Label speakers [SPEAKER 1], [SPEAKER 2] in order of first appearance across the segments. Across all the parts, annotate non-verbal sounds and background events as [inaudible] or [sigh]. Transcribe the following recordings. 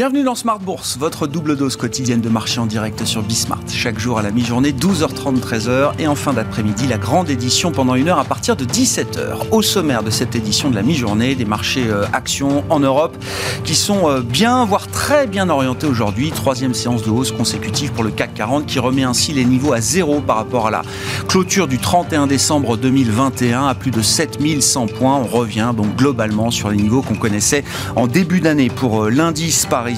[SPEAKER 1] Bienvenue dans Smart Bourse, votre double dose quotidienne de marché en direct sur Bismart. Chaque jour à la mi-journée, 12h30, 13h et en fin d'après-midi, la grande édition pendant une heure à partir de 17h. Au sommaire de cette édition de la mi-journée, des marchés euh, actions en Europe qui sont euh, bien, voire très bien orientés aujourd'hui. Troisième séance de hausse consécutive pour le CAC 40 qui remet ainsi les niveaux à zéro par rapport à la clôture du 31 décembre 2021 à plus de 7100 points. On revient donc globalement sur les niveaux qu'on connaissait en début d'année pour euh, l'indice par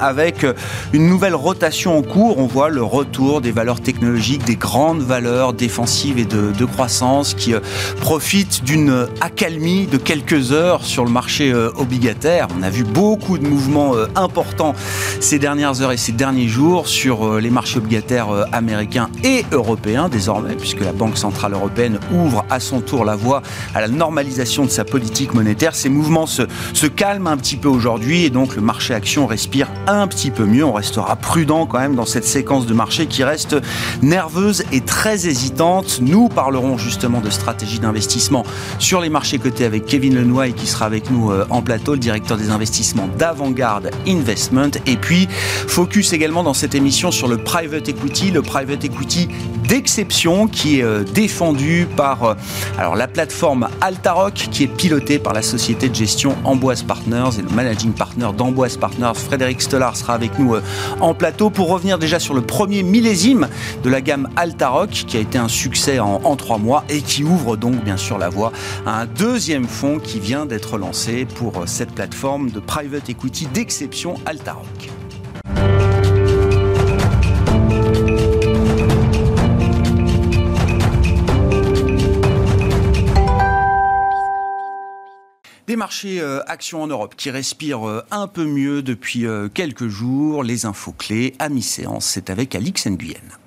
[SPEAKER 1] avec une nouvelle rotation en cours. On voit le retour des valeurs technologiques, des grandes valeurs défensives et de, croissance qui euh, profitent d'une accalmie de quelques heures sur le marché euh, obligataire. On a vu beaucoup de mouvements euh, importants ces dernières heures et ces derniers jours sur les marchés obligataires américains et européens désormais, puisque la Banque Centrale Européenne ouvre à son tour la voie à la normalisation de sa politique monétaire. Ces mouvements se, se calment un petit peu aujourd'hui et donc le marché action respire un petit peu mieux. On restera prudent quand même dans cette séquence de marché qui reste nerveuse et très hésitante. Nous parlerons justement de stratégie d'investissement sur les marchés cotés avec Kevin Lenoy qui sera avec nous euh, en plateau, le directeur des investissements d'Avantgarde Investment. Et puis, focus également dans cette émission sur le private equity, le private equity d'exception qui est euh, défendu par euh, alors, la plateforme Altaroc qui est pilotée par la société de gestion Amboise Partners et le managing partner d'Amboise Partners Frédéric Stollard sera avec nous euh, en plateau pour revenir déjà sur le premier millésime de la gamme Altaroc qui a été un succès en, en trois mois et qui ouvre donc bien sûr la voie à un deuxième fonds qui vient d'être lancé pour euh, cette plateforme de private equity d'exception Altaroc. Des marchés euh, actions en Europe qui respirent euh, un peu mieux depuis euh, quelques jours. Les infos clés à mi-séance, c'est avec Alix Nguyen.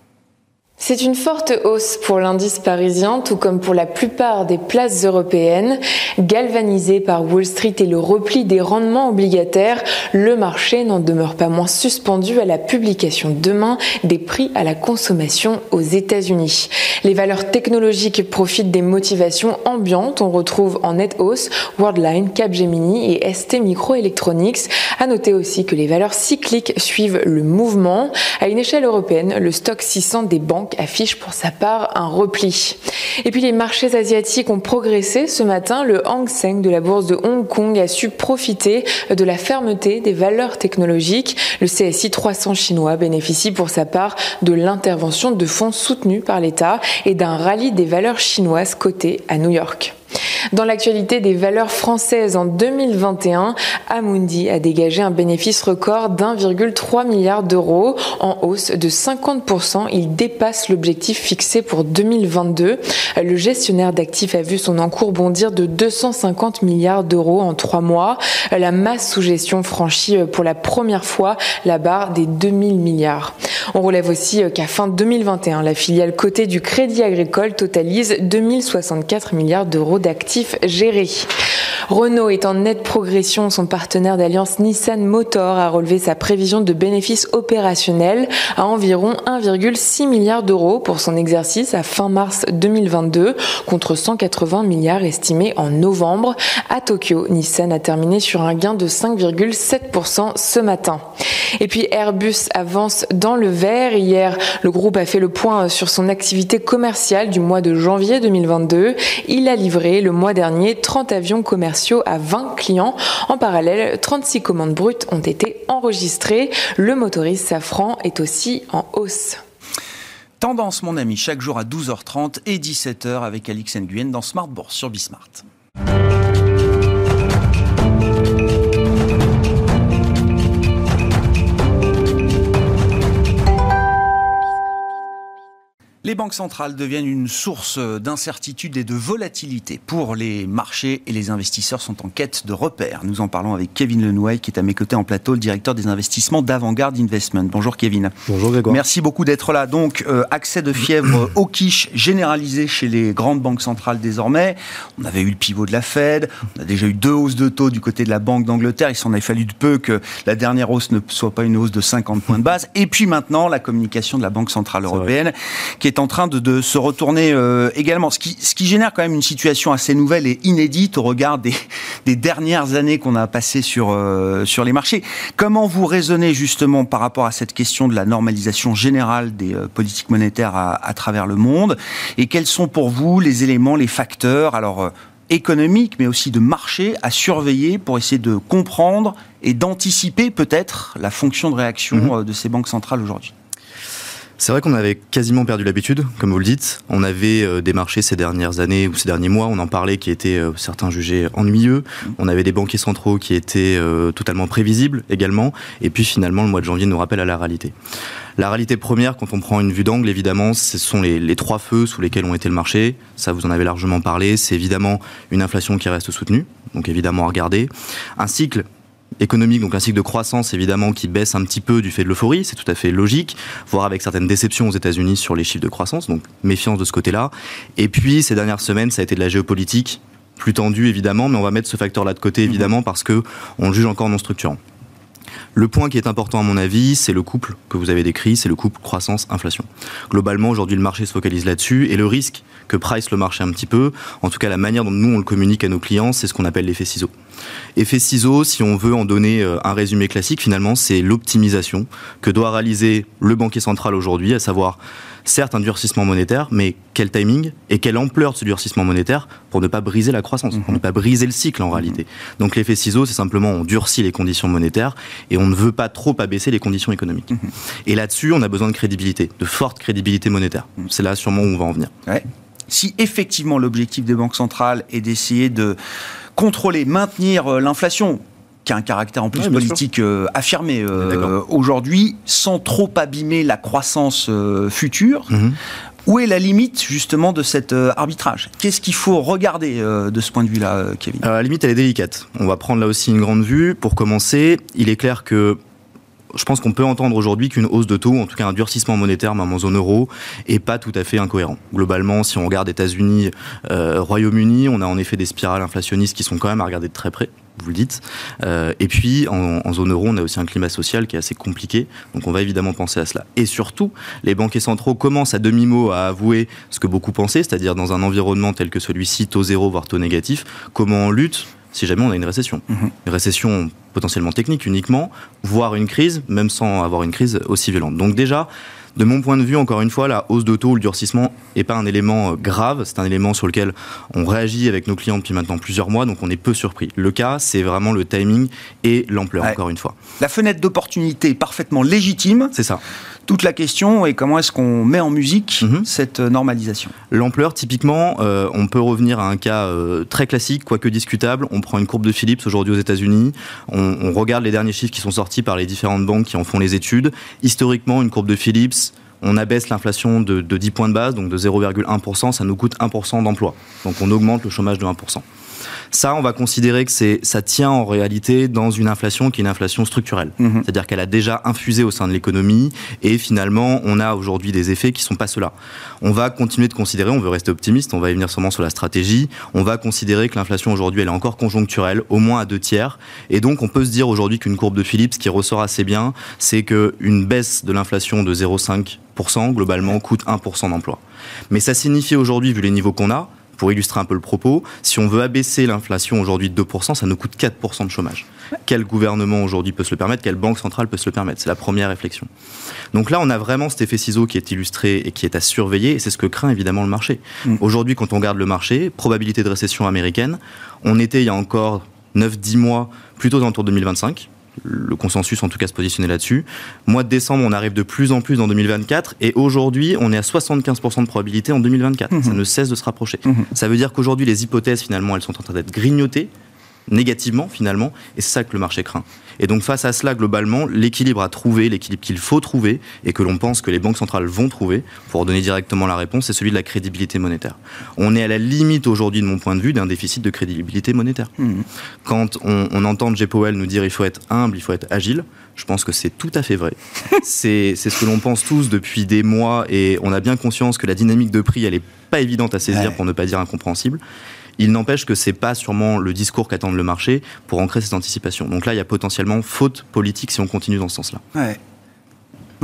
[SPEAKER 2] C'est une forte hausse pour l'indice parisien, tout comme pour la plupart des places européennes. Galvanisé par Wall Street et le repli des rendements obligataires, le marché n'en demeure pas moins suspendu à la publication demain des prix à la consommation aux États-Unis. Les valeurs technologiques profitent des motivations ambiantes. On retrouve en net hausse Worldline, Capgemini et ST Microelectronics. À noter aussi que les valeurs cycliques suivent le mouvement. À une échelle européenne, le stock 600 des banques affiche pour sa part un repli. Et puis les marchés asiatiques ont progressé ce matin. Le Hang Seng de la bourse de Hong Kong a su profiter de la fermeté des valeurs technologiques. Le CSI 300 chinois bénéficie pour sa part de l'intervention de fonds soutenus par l'État et d'un rallye des valeurs chinoises cotées à New York. Dans l'actualité des valeurs françaises en 2021, Amundi a dégagé un bénéfice record d'1,3 milliard d'euros en hausse de 50%. Il dépasse l'objectif fixé pour 2022. Le gestionnaire d'actifs a vu son encours bondir de 250 milliards d'euros en trois mois. La masse sous gestion franchit pour la première fois la barre des 2000 milliards. On relève aussi qu'à fin 2021, la filiale cotée du Crédit Agricole totalise 2064 milliards d'euros d'actifs gérés. Renault est en nette progression. Son partenaire d'alliance Nissan Motor a relevé sa prévision de bénéfices opérationnels à environ 1,6 milliard d'euros pour son exercice à fin mars 2022 contre 180 milliards estimés en novembre. À Tokyo, Nissan a terminé sur un gain de 5,7% ce matin. Et puis Airbus avance dans le vert. Hier, le groupe a fait le point sur son activité commerciale du mois de janvier 2022. Il a livré le mois dernier 30 avions commerciaux à 20 clients. En parallèle, 36 commandes brutes ont été enregistrées. Le motoriste Safran est aussi en hausse.
[SPEAKER 1] Tendance, mon ami, chaque jour à 12h30 et 17h avec Alix Nguyen dans Smart Bourse sur Bismart. Les banques centrales deviennent une source d'incertitude et de volatilité pour les marchés et les investisseurs sont en quête de repères. Nous en parlons avec Kevin Lenouay qui est à mes côtés en plateau, le directeur des investissements d'Avantgarde Investment. Bonjour Kevin.
[SPEAKER 3] Bonjour Grégoire.
[SPEAKER 1] Merci beaucoup d'être là. Donc, euh, accès de fièvre au quiche généralisé chez les grandes banques centrales désormais. On avait eu le pivot de la Fed, on a déjà eu deux hausses de taux du côté de la Banque d'Angleterre. Il s'en a fallu de peu que la dernière hausse ne soit pas une hausse de 50 points de base. Et puis maintenant, la communication de la Banque Centrale Européenne qui est est en train de, se retourner euh, également. Ce qui, ce qui génère quand même une situation assez nouvelle et inédite au regard des, [laughs] des dernières années qu'on a passées sur, euh, sur les marchés. Comment vous raisonnez justement par rapport à cette question de la normalisation générale des euh, politiques monétaires à, à, travers le monde? Et quels sont pour vous les éléments, les facteurs alors, économiques, mais aussi de marché à surveiller pour essayer de comprendre et d'anticiper peut-être la fonction de réaction mhm. de ces banques centrales aujourd'hui?
[SPEAKER 3] C'est vrai qu'on avait quasiment perdu l'habitude, comme vous le dites. On avait euh, des marchés ces dernières années ou ces derniers mois, on en parlait, qui étaient euh, certains jugés ennuyeux. On avait des banquiers centraux qui étaient euh, totalement prévisibles également. Et puis finalement, le mois de janvier nous rappelle à la réalité. La réalité première, quand on prend une vue d'angle, évidemment, ce sont les, les, trois feux sous lesquels ont été le marché. Ça, vous en avez largement parlé. C'est évidemment une inflation qui reste soutenue, donc évidemment à regarder. Un cycle économique, donc un cycle de croissance évidemment qui baisse un petit peu du fait de l'euphorie, c'est tout à fait logique, voire avec certaines déceptions aux États-Unis sur les chiffres de croissance, donc méfiance de ce côté-là. Et puis ces dernières semaines, ça a été de la géopolitique, plus tendue évidemment, mais on va mettre ce facteur-là de côté évidemment parce que on le juge encore non structurant. Le point qui est important à mon avis, c'est le couple que vous avez décrit, c'est le couple croissance-inflation. Globalement, aujourd'hui, le marché se focalise là-dessus et le risque que price le marché un petit peu, en tout cas la manière dont nous on le communique à nos clients, c'est ce qu'on appelle l'effet ciseau. Effet ciseau, si on veut en donner euh, un résumé classique, finalement, c'est l'optimisation que doit réaliser le banquier central aujourd'hui, à savoir certes un durcissement monétaire, mais quel timing et quelle ampleur de ce durcissement monétaire pour ne pas briser la croissance, pour ne pas briser le cycle en réalité. Donc l'effet ciseau, c'est simplement on durcit les conditions monétaires et on ne veut pas trop abaisser les conditions économiques. Mhm. Et là-dessus, on a besoin de crédibilité, de forte crédibilité monétaire. Mhm. C'est là sûrement où on va en venir.
[SPEAKER 1] Si effectivement l'objectif des banques centrales est d'essayer de contrôler, maintenir euh, l'inflation, qui a un caractère en plus politique euh, affirmé euh, aujourd'hui, sans trop abîmer la croissance euh, future. Mhm. Où est la limite justement de cet arbitrage? Qu'est-ce qu'il faut regarder de ce point de vue-là, Kevin?
[SPEAKER 3] La limite, elle est délicate. On va prendre là aussi une grande vue. Pour commencer, il est clair que je pense qu'on peut entendre aujourd'hui qu'une hausse de taux, en tout cas un durcissement monétaire, même en zone euro, est pas tout à fait incohérent. Globalement, si on regarde États-Unis, Royaume-Uni, on a en effet des spirales inflationnistes qui sont quand même à regarder de très près vous le dites. Euh, et puis, en, zone euro, on a aussi un climat social qui est assez compliqué. Donc, on va évidemment penser à cela. Et surtout, les banquiers centraux commencent à demi-mot à avouer ce que beaucoup pensaient, c'est-à-dire dans un environnement tel que celui-ci, taux zéro, voire taux négatif, comment on lutte si jamais on a une récession. Mhm. Une récession potentiellement technique uniquement, voire une crise, même sans avoir une crise aussi violente. Donc déjà, de mon point de vue, encore une fois, la hausse de taux ou le durcissement n'est pas un élément euh, grave, c'est un élément sur lequel on réagit avec nos clients depuis maintenant plusieurs mois, donc on est peu surpris. Le cas, c'est vraiment le timing et l'ampleur, encore une fois.
[SPEAKER 1] La fenêtre d'opportunité est parfaitement légitime.
[SPEAKER 3] C'est ça.
[SPEAKER 1] Toute la question est comment est-ce qu'on met en musique mhm. cette euh, normalisation
[SPEAKER 3] L'ampleur, typiquement, euh, on peut revenir à un cas très classique, quoique discutable. On prend une courbe de Phillips aujourd'hui aux États-Unis. On, on, regarde les derniers chiffres qui sont sortis par les différentes banques qui en font les études. Historiquement, une courbe de Phillips, on abaisse l'inflation de, 10 points de base, donc de 0,1%, ça nous coûte 1% d'emploi. Donc on augmente le chômage de 1%. Ça, on va considérer que c'est, ça tient en réalité dans une inflation qui est une inflation structurelle. Mhm. C'est-à-dire qu'elle a déjà infusé au sein de l'économie et finalement, on a aujourd'hui des effets qui sont pas ceux-là. On va continuer de considérer, on veut rester optimiste, on va y venir sûrement sur la stratégie, on va considérer que l'inflation aujourd'hui, elle est encore conjoncturelle, au moins à deux tiers. Et donc, on peut se dire aujourd'hui qu'une courbe de Phillips qui ressort assez bien, c'est qu'une baisse de l'inflation de 0,5% globalement coûte 1% d'emploi. Mais ça signifie aujourd'hui, vu les niveaux qu'on a, pour illustrer un peu le propos, si on veut abaisser l'inflation aujourd'hui de 2%, ça nous coûte 4% de chômage. Quel gouvernement aujourd'hui peut se le permettre? Quelle banque centrale peut se le permettre? C'est la première réflexion. Donc là, on a vraiment cet effet ciseau qui est illustré et qui est à surveiller, et c'est ce que craint évidemment le marché. Mm. Aujourd'hui, quand on regarde le marché, probabilité de récession américaine, on était il y a encore 9-10 mois plutôt dans le tour 2025 le consensus en tout cas se positionner là-dessus. Mois de décembre, on arrive de plus en plus en 2024 et aujourd'hui, on est à 75% de probabilité en 2024. Mhm. Ça ne cesse de se rapprocher. Mhm. Ça veut dire qu'aujourd'hui, les hypothèses, finalement, elles sont en train d'être grignotées négativement finalement, et c'est ça que le marché craint. Et donc face à cela, globalement, l'équilibre à trouver, l'équilibre qu'il faut trouver, et que l'on pense que les banques centrales vont trouver, pour donner directement la réponse, c'est celui de la crédibilité monétaire. On est à la limite aujourd'hui, de mon point de vue, d'un déficit de crédibilité monétaire. Mmh. Quand on, on entend J. Powell nous dire il faut être humble, il faut être agile, je pense que c'est tout à fait vrai. [laughs] c'est ce que l'on pense tous depuis des mois, et on a bien conscience que la dynamique de prix, elle n'est pas évidente à saisir, pour ne pas dire incompréhensible. Il n'empêche que c'est pas sûrement le discours qu'attend le marché pour ancrer cette anticipation. Donc là, il y a potentiellement faute politique si on continue dans ce sens-là.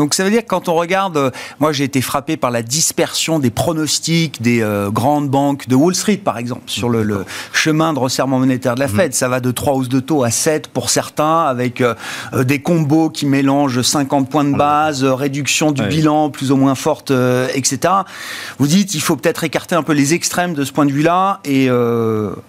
[SPEAKER 1] Donc ça veut dire que quand on regarde, euh, moi j'ai été frappé par la dispersion des pronostics des euh, grandes banques de Wall Street par exemple sur le, chemin de resserrement monétaire de la mhm. Fed. Ça va de 3 hausses de taux à 7 pour certains avec euh, des combos qui mélangent 50 points de base, réduction du bilan plus ou moins forte, etc. Vous dites il faut peut-être écarter un peu les extrêmes de ce point de vue-là et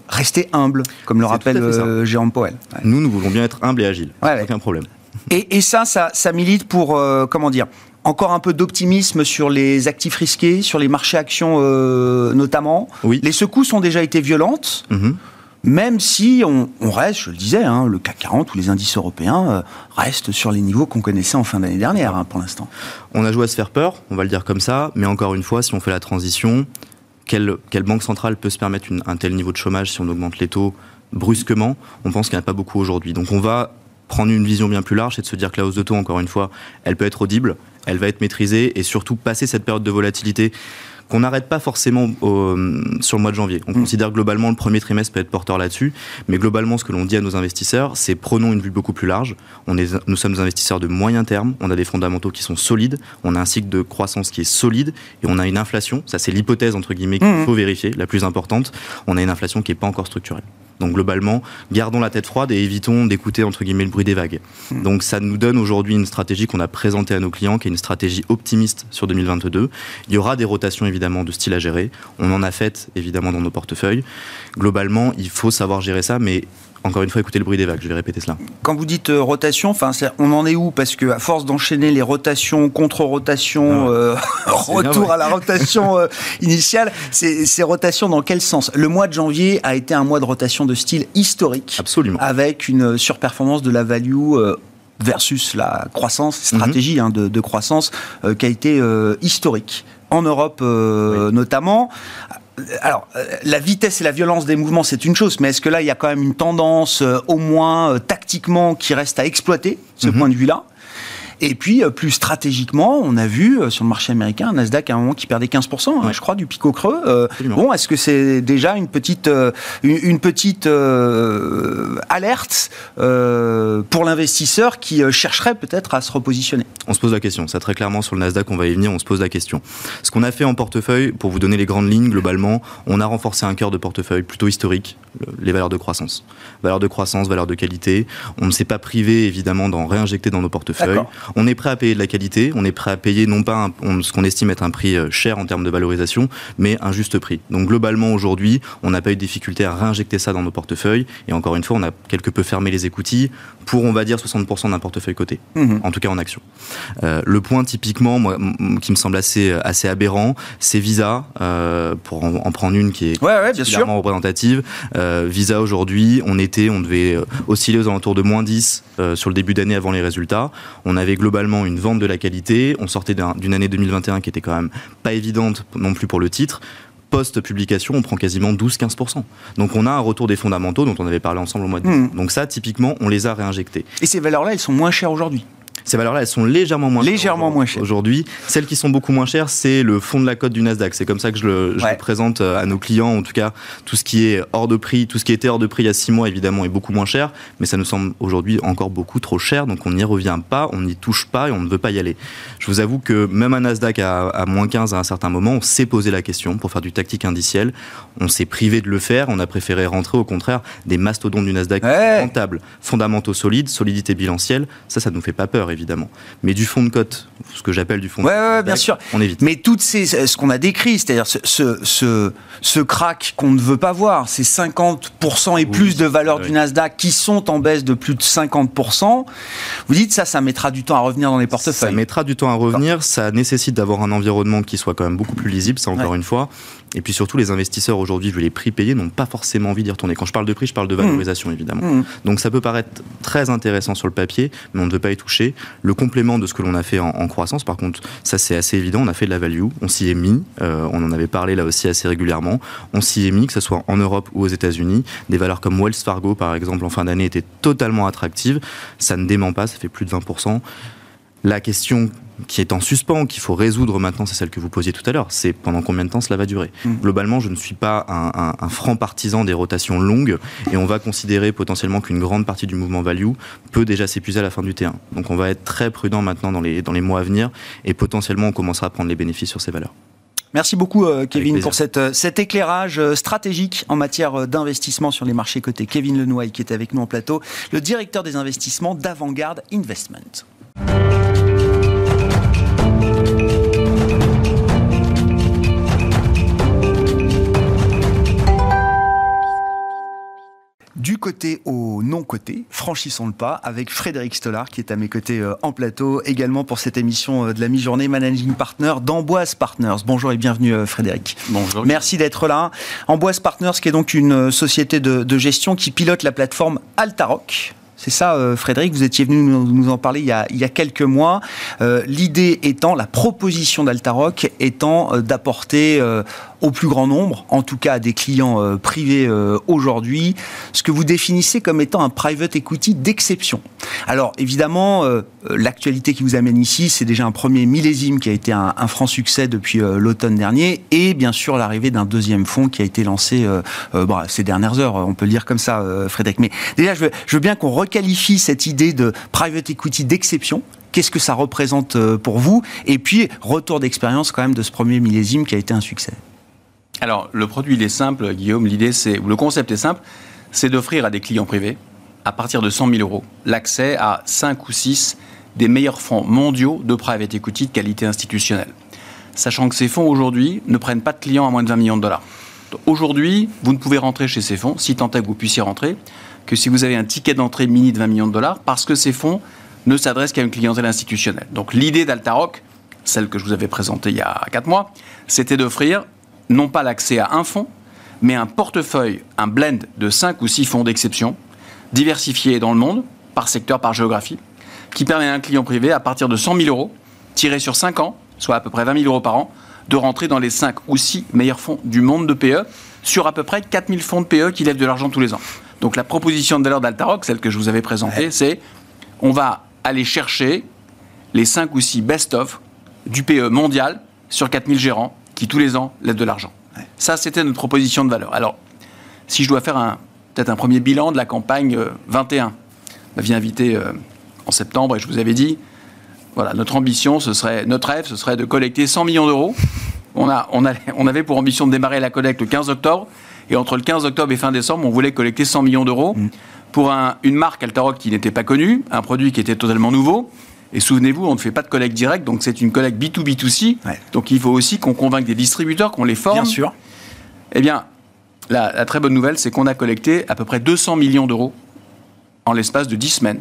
[SPEAKER 1] rester humble, comme le rappelle Jérôme Powell.
[SPEAKER 3] Nous, nous voulons bien être humbles et agiles. Aucun problème.
[SPEAKER 1] Et, ça, ça, milite pour, euh, comment dire, encore un peu d'optimisme sur les actifs risqués, sur les marchés actions euh, notamment.
[SPEAKER 3] Oui.
[SPEAKER 1] Les secousses ont déjà été violentes. Mhm. Même si on, reste, je le disais, hein, le CAC 40 ou les indices européens euh, restent sur les niveaux qu'on connaissait en fin d'année dernière hein, pour l'instant.
[SPEAKER 3] On a joué à se faire peur, on va le dire comme ça, mais encore une fois, si on fait la transition, quelle, banque centrale peut se permettre un tel niveau de chômage si on augmente les taux brusquement? On pense qu'il n'y en a pas beaucoup aujourd'hui. Donc on va prendre une vision bien plus large, c'est de se dire que la hausse de taux, encore une fois, elle peut être audible, elle va être maîtrisée et surtout passer cette période de volatilité qu'on n'arrête pas forcément sur le mois de janvier. On mm. considère globalement le premier trimestre peut être porteur là-dessus, mais globalement ce que l'on dit à nos investisseurs, c'est prenons une vue beaucoup plus large. On est, nous sommes investisseurs de moyen terme, on a des fondamentaux qui sont solides, on a un cycle de croissance qui est solide et on a une inflation, ça c'est l'hypothèse entre guillemets qu'il mm. faut vérifier, la plus importante, on a une inflation qui n'est pas encore structurelle. Donc globalement, gardons la tête froide et évitons d'écouter entre guillemets le bruit des vagues. Hmm. Donc ça nous donne aujourd'hui une stratégie qu'on a présentée à nos clients, qui est une stratégie optimiste sur 2022. Il y aura des rotations évidemment de style à gérer. On en a fait évidemment dans nos portefeuilles. Globalement, il faut savoir gérer ça, mais encore une fois, écoutez le bruit des vagues, je vais répéter cela.
[SPEAKER 1] Quand vous dites euh, rotation, enfin, on en est où? Parce que à force d'enchaîner les rotations, contre-rotations, ah euh, [laughs] retour à la rotation [laughs] euh, initiale, ces rotations dans quel sens? Le mois de janvier a été un mois de rotation de style historique.
[SPEAKER 3] Absolument.
[SPEAKER 1] Avec une surperformance de la value versus la croissance, stratégie mhm. hein, de, croissance qui a été historique en Europe notamment alors, euh, la vitesse et la violence des mouvements, c'est une chose, mais est-ce que là, il y a quand même une tendance, euh, au moins euh, tactiquement, qui reste à exploiter, ce mhm. point de vue-là? Et puis, euh, plus stratégiquement, on a vu euh, sur le marché américain un Nasdaq à un moment qui perdait 15%, hein, je crois, du pic au creux. Euh, bon, est-ce que c'est déjà une petite, une, petite alerte pour l'investisseur qui chercherait peut-être à se repositionner?
[SPEAKER 3] On se pose la question. Ça, très clairement, sur le Nasdaq, on va y venir, on se pose la question. Ce qu'on a fait en portefeuille, pour vous donner les grandes lignes, globalement, on a renforcé un cœur de portefeuille plutôt historique, les valeurs de croissance. Valeurs de croissance, valeurs de qualité. On ne s'est pas privé, évidemment, d'en réinjecter dans nos portefeuilles. On est prêt à payer de la qualité, on est prêt à payer non pas ce qu'on estime être un prix euh, cher en termes de valorisation, mais un juste prix. Donc globalement aujourd'hui, on n'a pas eu de difficulté à réinjecter ça dans nos portefeuilles. Et encore une fois, on a quelque peu fermé les écoutilles pour, on va dire, 60% d'un portefeuille coté, mmh. en tout cas en action. Euh, le point typiquement, moi, qui me semble assez, assez aberrant, c'est Visa, euh, pour en, prendre une qui est
[SPEAKER 1] ouais, bien
[SPEAKER 3] représentative. Visa aujourd'hui, on était, on devait osciller aux alentours de moins 10 sur le début d'année avant les résultats. On avait globalement une vente de la qualité. On sortait d'une année 2021 qui était quand même pas évidente non plus pour le titre post-publication, on prend quasiment 12-15%. Donc on a un retour des fondamentaux dont on avait parlé ensemble au mois de mmh. Donc ça, typiquement, on les a réinjectés.
[SPEAKER 1] Et ces valeurs-là, elles sont moins chères aujourd'hui?
[SPEAKER 3] Ces valeurs-là, elles sont légèrement moins
[SPEAKER 1] légèrement chères moins chères
[SPEAKER 3] aujourd'hui. Celles qui sont beaucoup moins chères, c'est le fond de la cote du Nasdaq. C'est comme ça que je le, présente euh, à nos clients. En tout cas, tout ce qui est hors de prix, tout ce qui était hors de prix il y a six mois, évidemment, est beaucoup moins cher. Mais ça nous semble aujourd'hui encore beaucoup trop cher. Donc on n'y revient pas, on n'y touche pas et on ne veut pas y aller. Je vous avoue que même un Nasdaq à, moins 15 à un certain moment, on s'est posé la question pour faire du tactique indiciel. On s'est privé de le faire. On a préféré rentrer au contraire des mastodontes du Nasdaq rentables, fondamentaux solides, solidité bilancielle. Ça, ça ne nous fait pas peur, évidemment. Mais du fond de cote, ce que j'appelle du fond de
[SPEAKER 1] cote. bien sûr.
[SPEAKER 3] On évite.
[SPEAKER 1] Mais toutes ces, ce qu'on a décrit, c'est-à-dire ce, ce, ce, crack qu'on ne veut pas voir, ces 50% et plus de valeur du Nasdaq qui sont en baisse de plus de 50%, vous dites ça, ça mettra du temps à revenir dans les portefeuilles.
[SPEAKER 3] Ça mettra du temps à revenir, ça nécessite d'avoir un environnement qui soit quand même beaucoup plus lisible, ça encore une fois. Et puis surtout, les investisseurs aujourd'hui, vu les prix payés, n'ont pas forcément envie d'y retourner. Quand je parle de prix, je parle de valorisation, mmh. évidemment. Mmh. Donc ça peut paraître très intéressant sur le papier, mais on ne veut pas y toucher. Le complément de ce que l'on a fait en, croissance, par contre, ça c'est assez évident, on a fait de la value, on s'y est mis, euh, on en avait parlé là aussi assez régulièrement, on s'y est mis, que ce soit en Europe ou aux États-Unis. Des valeurs comme Wells Fargo, par exemple, en fin d'année, étaient totalement attractives. Ça ne dément pas, ça fait plus de 20% La question qui est en suspens, qu'il faut résoudre maintenant, c'est celle que vous posiez tout à l'heure. C'est pendant combien de temps cela va durer? Mm. Globalement, je ne suis pas un, franc partisan des rotations longues et on va considérer potentiellement qu'une grande partie du mouvement value peut déjà s'épuiser à la fin du T1. Donc on va être très prudent maintenant dans les, dans les mois à venir et potentiellement on commencera à prendre les bénéfices sur ces valeurs.
[SPEAKER 1] Merci beaucoup, euh, Kevin, pour cette, euh, cet éclairage euh, stratégique en matière d'investissement sur les marchés cotés. Kevin Lenouaille, qui est avec nous en plateau, le directeur des investissements d'Avantgarde Investment. Du côté au non-côté, franchissons le pas avec Frédéric Stollard qui est à mes côtés euh, en plateau également pour cette émission euh, de la mi-journée Managing Partner d'Amboise Partners. Bonjour et bienvenue euh, Frédéric.
[SPEAKER 4] Bonjour.
[SPEAKER 1] Merci d'être là. Amboise Partners qui est donc une société de, de gestion qui pilote la plateforme Altaroc c'est ça, euh, Frédéric, vous étiez venu nous en parler il y a, quelques mois. Euh, l'idée étant, la proposition d'Altaroc étant euh, d'apporter au plus grand nombre, en tout cas des clients privés aujourd'hui, ce que vous définissez comme étant un private equity d'exception. Alors évidemment, l'actualité qui vous amène ici, c'est déjà un premier millésime qui a été un, franc succès depuis l'automne dernier, et bien sûr l'arrivée d'un deuxième fonds qui a été lancé ces dernières heures, on peut le dire comme ça, Frédéric. Mais déjà, je veux, bien qu'on qualifie cette idée de private equity d'exception Qu'est-ce que ça représente euh, pour vous? Et puis, retour d'expérience quand même de ce premier millésime qui a été un succès.
[SPEAKER 4] Alors, le produit, il est simple, Guillaume. L'idée, c'est, le concept est simple, c'est d'offrir à des clients privés, à partir de 100 000 euros, l'accès à 5 ou 6 des meilleurs fonds mondiaux de private equity de qualité institutionnelle. Sachant que ces fonds, aujourd'hui, ne prennent pas de clients à moins de 20 millions de dollars. Aujourd'hui, vous ne pouvez rentrer chez ces fonds, si tant est que vous puissiez rentrer, que si vous avez un ticket d'entrée mini de 20 millions de dollars, parce que ces fonds ne s'adressent qu'à une clientèle institutionnelle. Donc l'idée d'Altaroc, celle que je vous avais présentée il y a 4 mois, c'était d'offrir non pas l'accès à un fonds, mais un portefeuille, un blend de 5 ou 6 fonds d'exception, diversifiés dans le monde, par secteur, par géographie, qui permet à un client privé, à partir de 100 000 euros, tiré sur 5 ans, soit à peu près 20 000 euros par an, de rentrer dans les 5 ou 6 meilleurs fonds du monde de PE, sur à peu près 4 000 fonds de PE qui lèvent de l'argent tous les ans. Donc la proposition de valeur d'Altaroc, celle que je vous avais présentée, c'est on va aller chercher les 5 ou 6 best-of du PE mondial sur 4000 gérants qui tous les ans lèvent de l'argent. Ça, c'était notre proposition de valeur. Alors, si je dois faire un, peut-être un premier bilan de la campagne 21, euh, vous m'aviez invité euh, en septembre et je vous avais dit, voilà, notre ambition, ce serait, notre rêve, ce serait de collecter 100 millions d'euros. On, a, on, on avait pour ambition de démarrer la collecte le 15 octobre. Et entre le 15 octobre et fin décembre, on voulait collecter 100 millions d'euros mm. pour une marque Altaroc qui n'était pas connue, un produit qui était totalement nouveau. Et souvenez-vous, on ne fait pas de collecte directe, donc c'est une collecte B2B2C. Donc il faut aussi qu'on convainque des distributeurs, qu'on les forme.
[SPEAKER 1] Bien sûr.
[SPEAKER 4] Eh bien, la, la très bonne nouvelle, c'est qu'on a collecté à peu près 200 millions d'euros en l'espace de 10 semaines.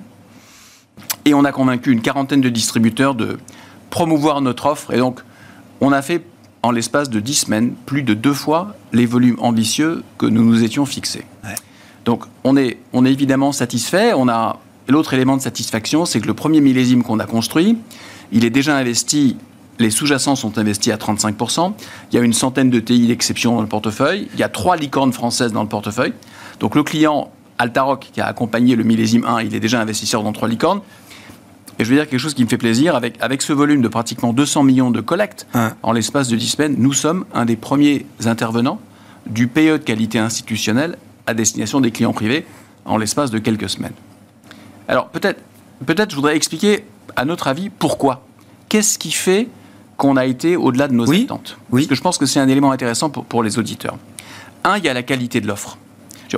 [SPEAKER 4] Et on a convaincu une quarantaine de distributeurs de promouvoir notre offre. Et donc, on a fait en l'espace de 10 semaines, plus de deux fois les volumes ambitieux que nous nous étions fixés. Donc on est, on est évidemment satisfait. On a l'autre élément de satisfaction, c'est que le premier millésime qu'on a construit, il est déjà investi. Les sous-jacents sont investis à 35%. Il y a une centaine de TI d'exception dans le portefeuille. Il y a trois licornes françaises dans le portefeuille. Donc le client Altaroc, qui a accompagné le millésime 1, il est déjà investisseur dans trois licornes. Et je veux dire quelque chose qui me fait plaisir, avec, avec ce volume de pratiquement 200 millions de collectes en l'espace de 10 semaines, nous sommes un des premiers intervenants du PE de qualité institutionnelle à destination des clients privés en l'espace de quelques semaines. Alors peut-être, peut-être je voudrais expliquer, à notre avis, pourquoi. Qu'est-ce qui fait qu'on a été au-delà de nos attentes?
[SPEAKER 1] Oui.
[SPEAKER 4] Parce que je pense que c'est un élément intéressant pour, pour les auditeurs. Un, il y a la qualité de l'offre.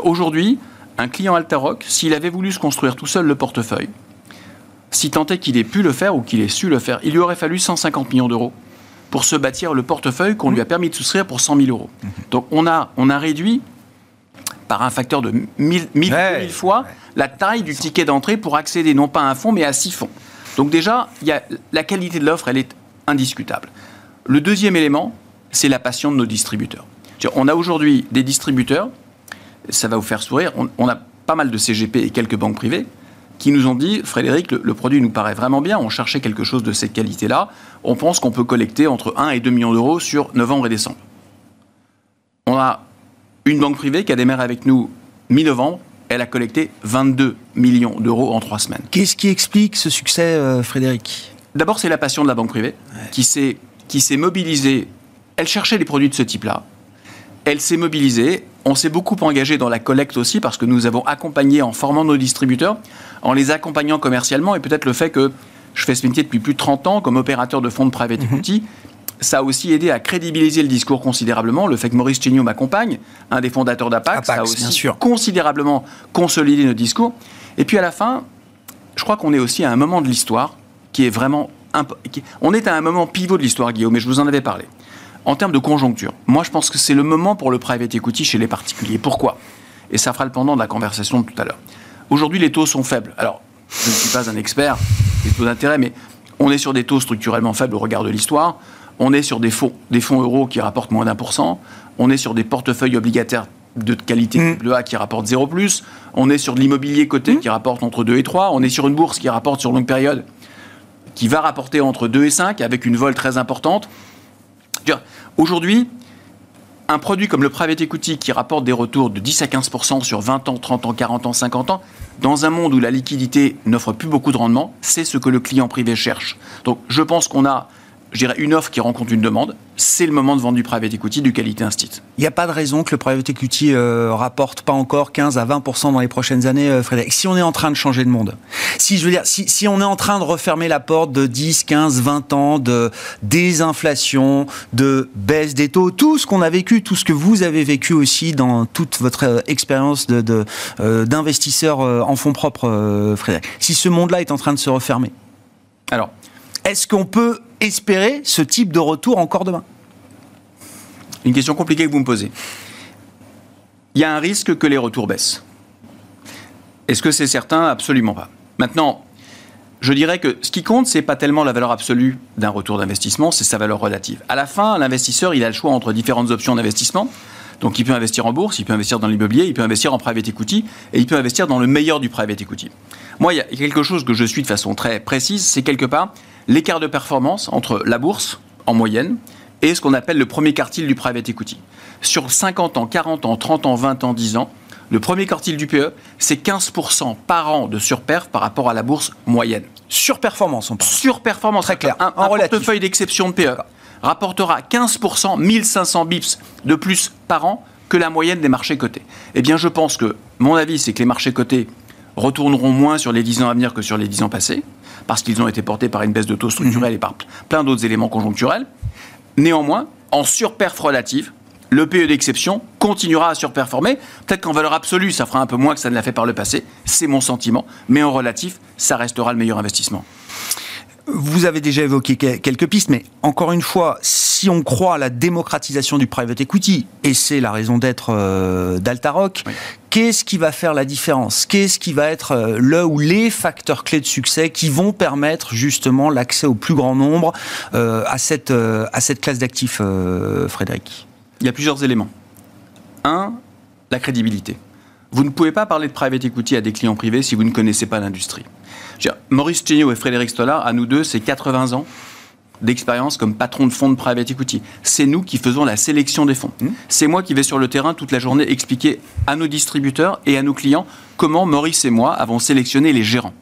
[SPEAKER 4] Aujourd'hui, un client Altaroc, s'il avait voulu se construire tout seul le portefeuille, si tant est qu'il ait pu le faire ou qu'il ait su le faire, il lui aurait fallu 150 millions d'euros pour se bâtir le portefeuille qu'on lui a permis de souscrire pour 100 000 euros. Mhm. Donc on a, on a réduit par un facteur de 1000, fois la taille du ticket d'entrée pour accéder non pas à un fonds mais à six fonds. Donc déjà, y a, la qualité de l'offre, elle est indiscutable. Le deuxième élément, c'est la passion de nos distributeurs. On a aujourd'hui des distributeurs, ça va vous faire sourire, on, on a pas mal de CGP et quelques banques privées qui nous ont dit, Frédéric, le, produit nous paraît vraiment bien, on cherchait quelque chose de cette qualité-là, on pense qu'on peut collecter entre 1 et 2 millions d'euros sur novembre et décembre. On a une banque privée qui a démarré avec nous mi-novembre, elle a collecté 22 millions d'euros en trois semaines.
[SPEAKER 1] Qu'est-ce qui explique ce succès, euh, Frédéric?
[SPEAKER 4] D'abord, c'est la passion de la banque privée qui s'est qui s'est mobilisée. Elle cherchait des produits de ce type-là. Elle s'est mobilisée. On s'est beaucoup engagé dans la collecte aussi parce que nous avons accompagné en formant nos distributeurs, en les accompagnant commercialement et peut-être le fait que je fais ce métier depuis plus de 30 ans comme opérateur de fonds de private mhm. equity. Ça a aussi aidé à crédibiliser le discours considérablement. Le fait que Maurice Chéniaud m'accompagne, un des fondateurs d'Apax, ça a aussi considérablement consolidé notre discours. Et puis à la fin, je crois qu'on est aussi à un moment de l'histoire qui est vraiment... On est à un moment pivot de l'histoire, Guillaume, mais je vous en avais parlé. En termes de conjoncture, moi je pense que c'est le moment pour le private equity chez les particuliers. Pourquoi? Et ça fera le pendant de la conversation de tout à l'heure. Aujourd'hui, les taux sont faibles. Alors, je ne suis pas un expert des taux d'intérêt, mais on est sur des taux structurellement faibles au regard de l'histoire. On est sur des fonds, des fonds euros qui rapportent moins d'un pour cent. On est sur des portefeuilles obligataires de qualité mmh. A qui rapportent 0 plus. On est sur de l'immobilier coté mmh. qui rapporte entre 2 et 3. On est sur une bourse qui rapporte sur longue période qui va rapporter entre 2 et 5 avec une vol très importante. Aujourd'hui, un produit comme le private equity qui rapporte des retours de 10 à 15% sur 20 ans, 30 ans, 40 ans, 50 ans, dans un monde où la liquidité n'offre plus beaucoup de rendement, c'est ce que le client privé cherche. Donc je pense qu'on a je dirais, une offre qui rencontre une demande, c'est le moment de vendre du private equity, du qualité instit.
[SPEAKER 1] Il n'y a pas de raison que le private equity euh, rapporte pas encore 15 à 20% dans les prochaines années, euh, Frédéric. Si on est en train de changer de monde, si je veux dire, si, si, on est en train de refermer la porte de 10, 15, 20 ans de désinflation, de baisse des taux, tout ce qu'on a vécu, tout ce que vous avez vécu aussi dans toute votre euh, expérience de, d'investisseur en fonds propres, Frédéric. Si ce monde-là est en train de se refermer, alors, est-ce qu'on peut espérer ce type de retour encore demain
[SPEAKER 4] Une question compliquée que vous me posez. Il y a un risque que les retours baissent. Est-ce que c'est certain? Absolument pas. Maintenant, je dirais que ce qui compte, c'est pas tellement la valeur absolue d'un retour d'investissement, c'est sa valeur relative. À la fin, l'investisseur, il a le choix entre différentes options d'investissement. Donc, il peut investir en bourse, il peut investir dans l'immobilier, il peut investir en private equity, et il peut investir dans le meilleur du private equity. Moi, il y a quelque chose que je suis de façon très précise, c'est quelque part l'écart de performance entre la bourse, en moyenne, et ce qu'on appelle le premier quartile du private equity. Sur 50 ans, 40 ans, 30 ans, 20 ans, 10 ans, le premier quartile du PE, c'est 15% par an de surperf par rapport à la bourse moyenne.
[SPEAKER 1] Surperformance, on
[SPEAKER 4] parle. Surperformance. Très clair. Un, portefeuille d'exception de PE rapportera 15%, 1500 bips de plus par an que la moyenne des marchés cotés. Eh bien, je pense que, mon avis, c'est que les marchés cotés retourneront moins sur les 10 ans à venir que sur les 10 ans passés parce qu'ils ont été portés par une baisse de taux structurel mhm. et par plein d'autres éléments conjoncturels. Néanmoins, en surperf relative, le PE d'exception continuera à surperformer. Peut-être qu'en valeur absolue, ça fera un peu moins que ça ne l'a fait par le passé. C'est mon sentiment. Mais en relatif, ça restera le meilleur investissement.
[SPEAKER 1] Vous avez déjà évoqué quelques pistes, mais encore une fois, si on croit à la démocratisation du private equity, et c'est la raison d'être euh, d'Altaroc, qu'est-ce qui va faire la différence? Qu'est-ce qui va être euh, le ou les facteurs clés de succès qui vont permettre justement l'accès au plus grand nombre euh, à, cette, à cette classe d'actifs, Frédéric?
[SPEAKER 4] Il y a plusieurs éléments. Un, la crédibilité. Vous ne pouvez pas parler de private equity à des clients privés si vous ne connaissez pas l'industrie. Maurice Chéniaud et Frédéric Stollard, à nous deux, c'est 80 ans d'expérience comme patron de fonds de private equity. C'est nous qui faisons la sélection des fonds. Mmh. C'est moi qui vais sur le terrain toute la journée expliquer à nos distributeurs et à nos clients comment Maurice et moi avons sélectionné les gérants.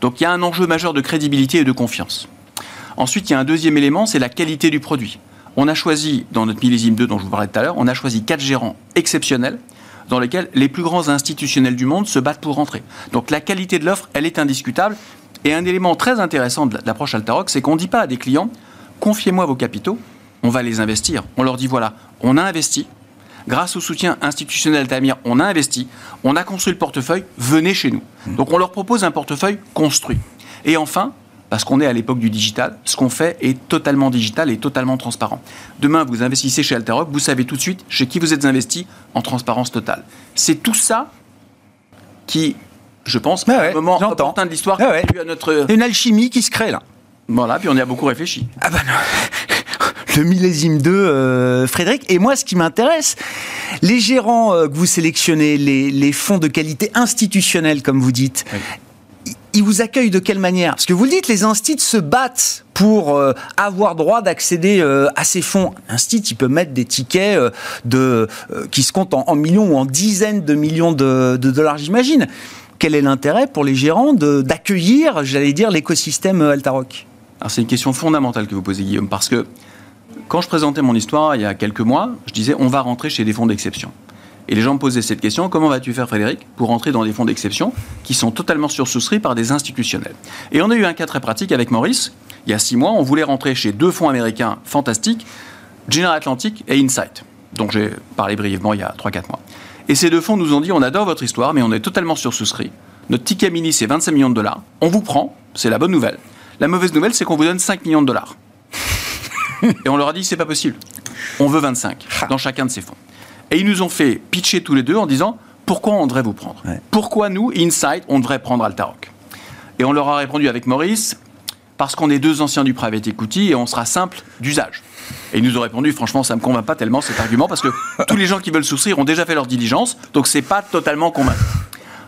[SPEAKER 4] Donc il y a un enjeu majeur de crédibilité et de confiance. Ensuite, il y a un deuxième élément, c'est la qualité du produit. On a choisi, dans notre millésime 2 dont je vous parlais tout à l'heure, on a choisi quatre gérants exceptionnels dans lesquels les plus grands institutionnels du monde se battent pour rentrer. Donc la qualité de l'offre, elle est indiscutable. Et un élément très intéressant de l'approche Altaroc, c'est qu'on ne dit pas à des clients, confiez-moi vos capitaux, on va les investir. On leur dit, voilà, on a investi, grâce au soutien institutionnel d'Amir, on a investi, on a construit le portefeuille, venez chez nous. Donc on leur propose un portefeuille construit. Et enfin, parce qu'on est à l'époque du digital, ce qu'on fait est totalement digital et totalement transparent. Demain, vous investissez chez Alteroc, vous savez tout de suite chez qui vous êtes investi en transparence totale. C'est tout ça qui, je pense,
[SPEAKER 1] à un
[SPEAKER 4] moment important de l'histoire,
[SPEAKER 1] ah à notre... une alchimie qui se crée là.
[SPEAKER 4] Voilà, puis on y a beaucoup réfléchi.
[SPEAKER 1] Ah bah non [laughs] le millésime 2, euh, Frédéric. Et moi, ce qui m'intéresse, les gérants euh, que vous sélectionnez, les, fonds de qualité institutionnelle, comme vous dites, ils vous accueillent de quelle manière? Parce que vous le dites, les instituts se battent pour euh, avoir droit d'accéder euh, à ces fonds. Institut, il peut mettre des tickets euh, de, qui se comptent en, millions ou en dizaines de millions de, dollars, j'imagine. Quel est l'intérêt pour les gérants d'accueillir, j'allais dire, l'écosystème Altaroc?
[SPEAKER 4] C'est une question fondamentale que vous posez Guillaume, parce que quand je présentais mon histoire il y a quelques mois, je disais on va rentrer chez des fonds d'exception. Et les gens me posaient cette question, comment vas-tu faire Frédéric pour rentrer dans des fonds d'exception qui sont totalement sursouscrits par des institutionnels? Et on a eu un cas très pratique avec Maurice. Il y a six mois, on voulait rentrer chez deux fonds américains fantastiques, General Atlantic et Insight, dont j'ai parlé brièvement il y a 3-4 mois. Et ces deux fonds nous ont dit, on adore votre histoire, mais on est totalement sursouscrit. Notre ticket mini, c'est 25 millions de dollars. On vous prend, c'est la bonne nouvelle. La mauvaise nouvelle, c'est qu'on vous donne 5 millions de dollars. [laughs] et on leur a dit, c'est pas possible. On veut 25 dans chacun de ces fonds. Et ils nous ont fait pitcher tous les deux en disant, pourquoi on devrait vous prendre? Pourquoi nous, Insight, on devrait prendre Altaroc? Et on leur a répondu avec Maurice, parce qu'on est deux anciens du private equity et on sera simple d'usage. Et ils nous ont répondu, franchement, ça ne me convainc pas tellement cet argument, parce que [laughs] tous les gens qui veulent souscrire ont déjà fait leur diligence, donc c'est pas totalement convaincant.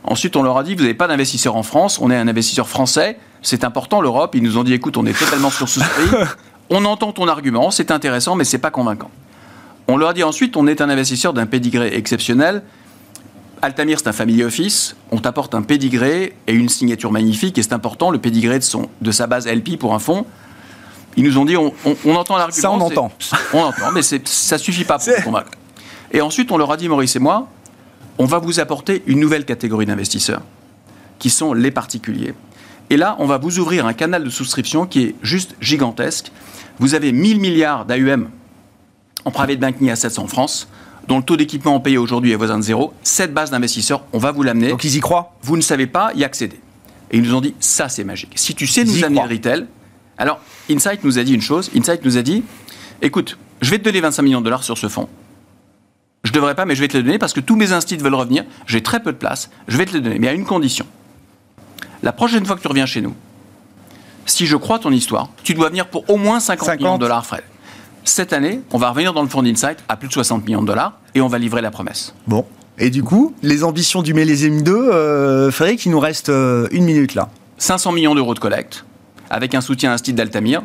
[SPEAKER 4] Ensuite, on leur a dit, vous n'avez pas d'investisseur en France, on est un investisseur français, c'est important l'Europe. Ils nous ont dit, écoute, on est totalement sursouscrit, [laughs] on entend ton argument, c'est intéressant, mais c'est pas convaincant. On leur a dit ensuite, on est un investisseur d'un pédigré exceptionnel. Altamir, c'est un family office. On t'apporte un pédigré et une signature magnifique, et c'est important, le pédigré de, son, de sa base LP pour un fonds. Ils nous ont dit, on, entend l'argument.
[SPEAKER 1] Ça, on entend. [laughs]
[SPEAKER 4] On entend, mais ça suffit pas pour convaincre. Et ensuite, on leur a dit, Maurice et moi, on va vous apporter une nouvelle catégorie d'investisseurs, qui sont les particuliers. Et là, on va vous ouvrir un canal de souscription qui est juste gigantesque. Vous avez 1000 milliards d'AUM en private banking à 700 en France, dont le taux d'équipement payé aujourd'hui est voisin de zéro. Cette base d'investisseurs, on va vous l'amener.
[SPEAKER 1] Donc ils y croient
[SPEAKER 4] Vous ne savez pas y accéder. Et ils nous ont dit, ça c'est magique. Si tu sais nous amener le retail, alors Insight nous a dit une chose, Insight nous a dit, écoute, je vais te donner 25 millions de dollars sur ce fonds. Je ne devrais pas, mais je vais te le donner parce que tous mes instituts veulent revenir. J'ai très peu de place. Je vais te le donner, mais à une condition. La prochaine fois que tu reviens chez nous, si je crois ton histoire, tu dois venir pour au moins 50, millions de dollars, Fred. Cette année, on va revenir dans le fonds d'Insight à plus de 60 millions de dollars et on va livrer la promesse.
[SPEAKER 1] Bon. Et du coup, les ambitions du millésime 2, euh, Frédéric, il nous reste euh, une minute là.
[SPEAKER 4] 500 millions d'euros de collecte, avec un soutien à un style d'Altamir.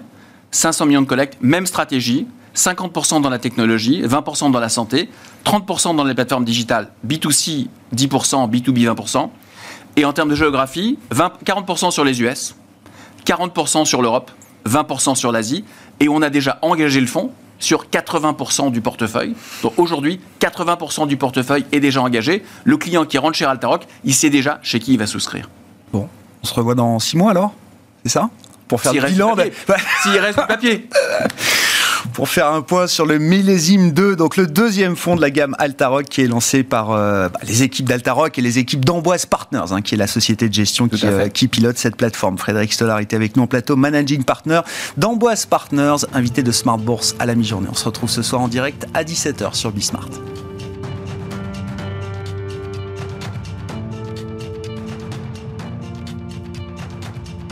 [SPEAKER 4] 500 millions de collecte, même stratégie, 50% dans la technologie, 20% dans la santé, 30% dans les plateformes digitales, B2C 10%, B2B 20%. Et en termes de géographie, 40% sur les US, 40% sur l'Europe, 20% sur l'Asie. Et on a déjà engagé le fonds sur 80% du portefeuille. Donc aujourd'hui, 80% du portefeuille est déjà engagé. Le client qui rentre chez Altaroc, il sait déjà chez qui il va souscrire.
[SPEAKER 1] Bon, on se revoit dans 6 mois alors? C'est ça?
[SPEAKER 4] Pour faire le bilan. S'il reste du papier. [laughs]
[SPEAKER 1] pour faire un point sur le millésime 2, donc le deuxième fonds de la gamme Altaroc qui est lancé par euh, bah, les équipes d'Altaroc et les équipes d'Amboise Partners, hein, qui est la société de gestion euh, qui, pilote cette plateforme. Frédéric Stollard était avec nous en plateau, managing partner d'Amboise Partners, invité de Smart Bourse à la mi-journée. On se retrouve ce soir en direct à 17h sur Bismart.